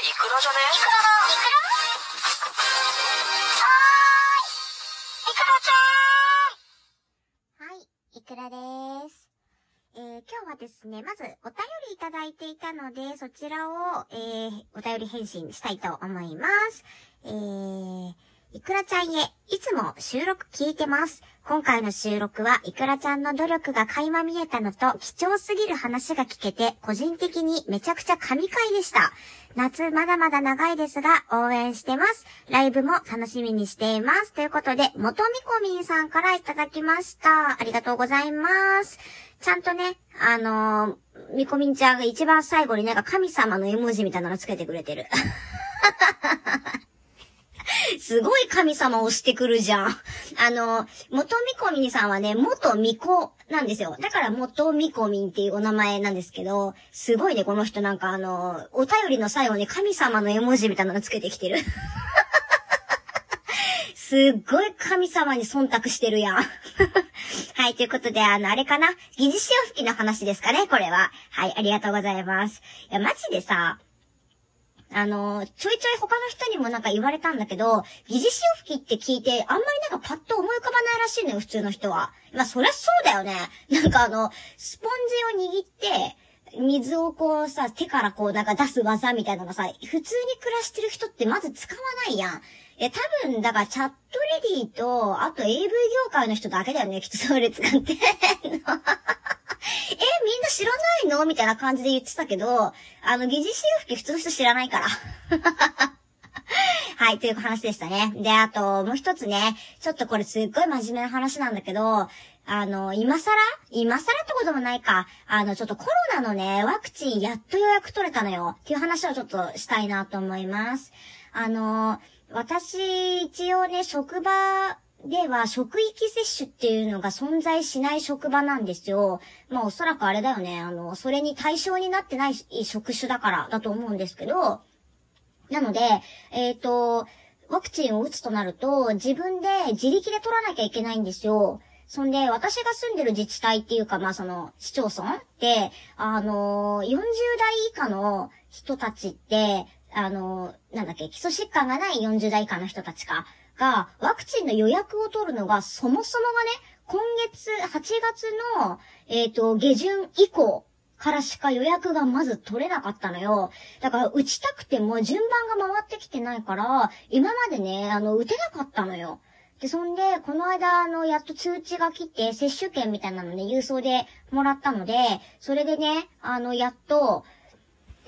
イクラじゃね？イクラだイクラはーい、イクラちゃんはい、イクラです。えー、今日はですね、まずお便りいただいていたので、そちらを、えー、お便り返信したいと思います。えー、いくらちゃんへ、いつも収録聞いてます。今回の収録は、いくらちゃんの努力が垣間見えたのと、貴重すぎる話が聞けて、個人的にめちゃくちゃ神回でした。夏まだまだ長いですが、応援してます。ライブも楽しみにしています。ということで、元みこみんさんからいただきました。ありがとうございます。ちゃんとね、あのー、みこみんちゃんが一番最後になんか神様の絵文字みたいなのつけてくれてる。すごい神様をしてくるじゃん。あの、元みこみんさんはね、元みこなんですよ。だから元みこみんっていうお名前なんですけど、すごいね、この人なんかあの、お便りの最後に神様の絵文字みたいなのつけてきてる。すっごい神様に忖度してるやん。はい、ということで、あの、あれかな？疑似潮吹きの話ですかね、これは。はい、ありがとうございます。いや、マジでさ、あの、ちょいちょい他の人にもなんか言われたんだけど、疑似潮吹きって聞いて、あんまりなんかパッと思い浮かばないらしいのよ、普通の人は。まあ、そりゃそうだよね。なんかあの、スポンジを握って、水をこうさ、手からこうなんか出す技みたいなのがさ、普通に暮らしてる人ってまず使わないやん。え、多分、だからチャットレディと、あと AV 業界の人だけだよね、きっとそれ使ってんの。え、みたいな感じで言ってたけど、あの、疑似潮吹き普通の人知らないから。はい、という話でしたね。で、あと、もう一つね、ちょっとこれすっごい真面目な話なんだけど、あの、今更？今更ってこともないか。あの、ちょっとコロナのね、ワクチンやっと予約取れたのよ。っていう話をちょっとしたいなと思います。あの、私、一応ね、職場では職域接種っていうのが存在しない職場なんですよ。まあおそらくあれだよね。あの、それに対象になってない職種だからだと思うんですけど、なので、えっ、と、ワクチンを打つとなると、自分で自力で取らなきゃいけないんですよ。そんで、私が住んでる自治体っていうか、まあその、市町村って、あのー、40代以下の人たちって、あのー、なんだっけ、基礎疾患がない40代以下の人たちか、が、ワクチンの予約を取るのが、そもそもがね、今月、8月の、えっ、と、下旬以降からしか予約がまず取れなかったのよ。だから、打ちたくても順番が回ってきてないから、今までね、あの、打てなかったのよ。で、そんで、この間、あの、やっと通知が来て、接種券みたいなのね、郵送でもらったので、それでね、あの、やっと、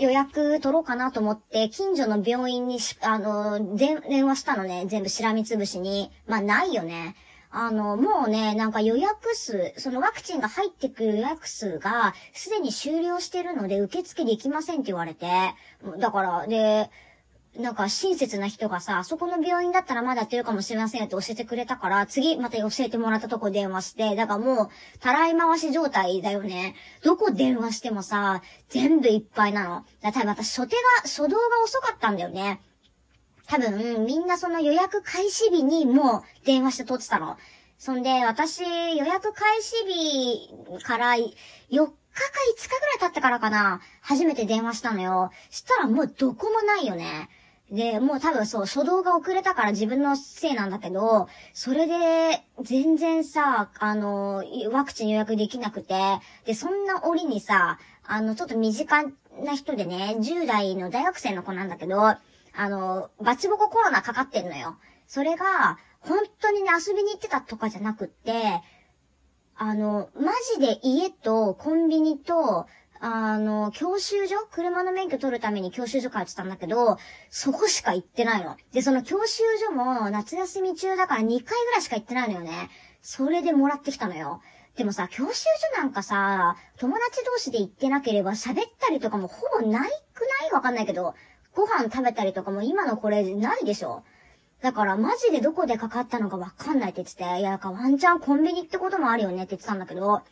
予約取ろうかなと思って、近所の病院にし、あの、電話したのね、全部しらみつぶしに。まあ、ないよね。あの、もうね、なんか予約数、そのワクチンが入ってくる予約数が、すでに終了してるので、受付できませんって言われて、だから、で、なんか親切な人がさ、あそこの病院だったらまだやってるかもしれませんって教えてくれたから、次また教えてもらったとこ電話して、だからもう、たらい回し状態だよね。どこ電話してもさ、全部いっぱいなの。だから多分私、初手が、初動が遅かったんだよね。多分、みんなその予約開始日にもう電話して取ってたの。そんで、私、予約開始日から4日か5日ぐらい経ってからかな、初めて電話したのよ。したらもうどこもないよね。で、もう多分そう、初動が遅れたから自分のせいなんだけど、それで、全然さ、あの、ワクチン予約できなくて、で、そんな折にさ、あの、ちょっと身近な人でね、10代の大学生の子なんだけど、あの、バチボココロナかかってんのよ。それが、本当にね、遊びに行ってたとかじゃなくって、あの、マジで家とコンビニと、あの、教習所？車の免許取るために教習所通ってたんだけど、そこしか行ってないの。で、その教習所も夏休み中だから2回ぐらいしか行ってないのよね。それでもらってきたのよ。でもさ、教習所なんかさ、友達同士で行ってなければ喋ったりとかもほぼないくない？わかんないけど、ご飯食べたりとかも今のこれないでしょ。だからマジでどこでかかったのかわかんないって言ってて、いや、なんかワンチャンコンビニってこともあるよねって言ってたんだけど、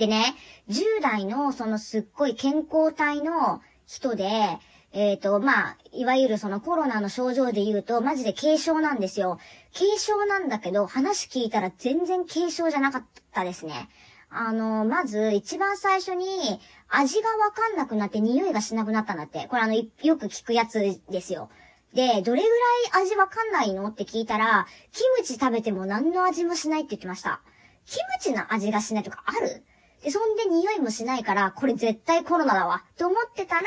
でね、10代のそのすっごい健康体の人で、えっ、と、まあ、いわゆるそのコロナの症状で言うと、マジで軽症なんですよ。軽症なんだけど、話聞いたら全然軽症じゃなかったですね。あの、まず、一番最初に、味がわかんなくなって匂いがしなくなったんだって。これあの、よく聞くやつですよ。で、どれぐらい味わかんないのって聞いたら、キムチ食べても何の味もしないって言ってました。キムチの味がしないとかある？で、そんで匂いもしないから、これ絶対コロナだわ。と思ってたら、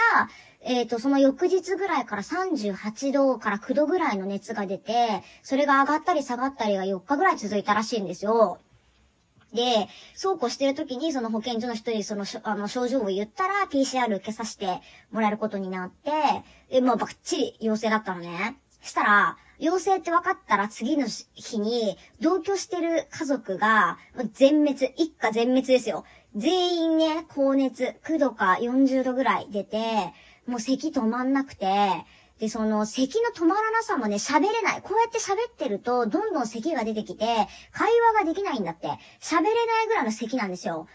えっ、ー、と、その翌日ぐらいから38度から9度ぐらいの熱が出て、それが上がったり下がったりが4日ぐらい続いたらしいんですよ。で、そうこうしてる時にその保健所の人にそのあの症状を言ったら PCR 受けさせてもらえることになって、え、まあバッチリ陽性だったのね。したら、陽性って分かったら次の日に同居してる家族が全滅、一家全滅ですよ。全員ね、高熱、9度か40度ぐらい出て、もう咳止まんなくて、で、その、咳の止まらなさもね、喋れない。こうやって喋ってると、どんどん咳が出てきて、会話ができないんだって。喋れないぐらいの咳なんですよ。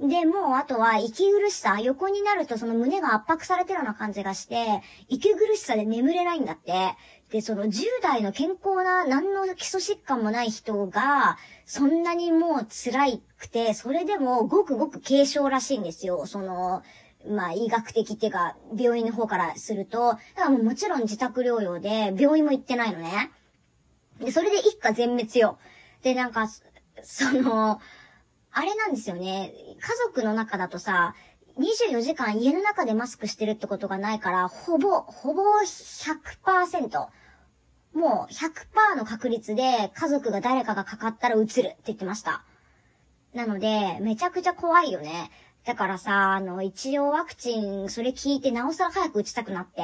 で、もう、あとは、息苦しさ。横になると、その胸が圧迫されてるような感じがして、息苦しさで眠れないんだって。で、その10代の健康な何の基礎疾患もない人が、そんなにもう辛くて、それでもごくごく軽症らしいんですよ。その、まあ、医学的っていうか、病院の方からすると、だからもうもちろん自宅療養で、病院も行ってないのね。で、それで一家全滅よ。で、なんか、その、あれなんですよね。家族の中だとさ、24時間家の中でマスクしてるってことがないから、ほぼ、ほぼ100%。もう100%の確率で家族が誰かがかかったら移るって言ってました。なので、めちゃくちゃ怖いよね。だからさ、あの、一応ワクチン、それ聞いてなおさら早く打ちたくなって、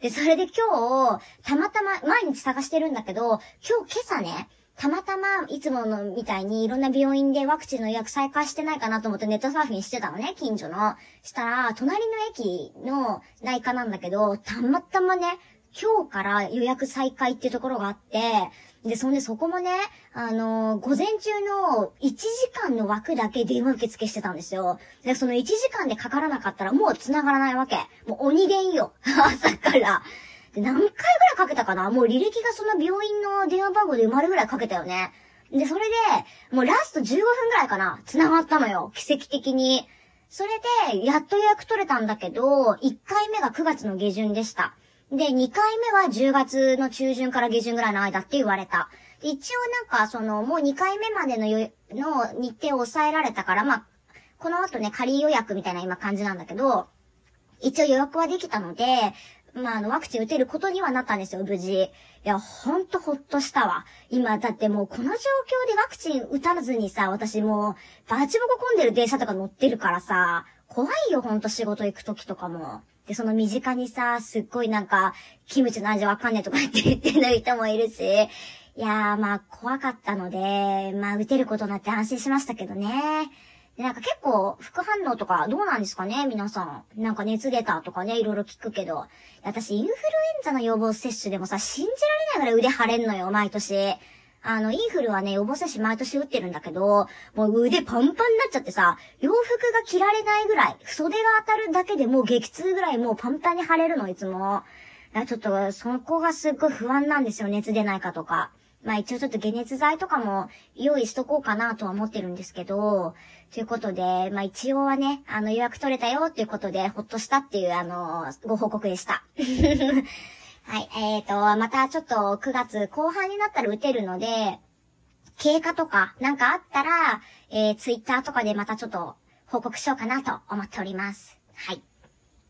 で、それで今日、たまたま、毎日探してるんだけど、今日今朝ね、たまたま、いつものみたいにいろんな病院でワクチンの予約再開してないかなと思ってネットサーフィンしてたのね、近所の。したら、隣の駅の内科なんだけど、たまたまね、今日から予約再開っていうところがあって、で、そんでそこもね、あのー、午前中の1時間の枠だけ電話受付してたんですよ。で、その1時間でかからなかったらもう繋がらないわけ。もう鬼電よ。朝から。で、何回ぐらいかけたかな？もう履歴がその病院の電話番号で埋まるぐらいかけたよね。で、それで、もうラスト15分ぐらいかな？繋がったのよ。奇跡的に。それで、やっと予約取れたんだけど、1回目が9月の下旬でした。で、2回目は10月の中旬から下旬ぐらいの間って言われた。一応なんか、その、もう2回目までのの日程を抑えられたから、まあ、この後ね、仮予約みたいな今感じなんだけど、一応予約はできたので、まあ、あの、ワクチン打てることにはなったんですよ、無事。いや、ほんとほっとしたわ。今、だってもうこの状況でワクチン打たずにさ、私もう、バチボコ混んでる電車とか乗ってるからさ、怖いよ、ほんと仕事行く時とかも。で、その身近にさ、すっごいなんか、キムチの味わかんねえとかって言ってる人もいるし、いやー、まあ、怖かったので、まあ、打てることになって安心しましたけどね。で、なんか結構、副反応とかどうなんですかね皆さん。なんか熱出たとかね、いろいろ聞くけど。私、インフルエンザの予防接種でもさ、信じられないぐらい腕腫れんのよ、毎年。あの、インフルはね、予防接種毎年打ってるんだけど、もう腕パンパンになっちゃってさ、洋服が着られないぐらい、袖が当たるだけでもう激痛ぐらいもうパンパンに腫れるの、いつも。ちょっと、そこがすっごい不安なんですよ、熱出ないかとか。まあ一応ちょっと解熱剤とかも用意しとこうかなとは思ってるんですけど、ということで、まあ一応はね、あの予約取れたよっていうことで、ほっとしたっていう、あの、ご報告でした。はい。えっ、ー、と、またちょっと9月後半になったら打てるので、経過とかなんかあったら、えー、ツイッターとかでまたちょっと報告しようかなと思っております。はい。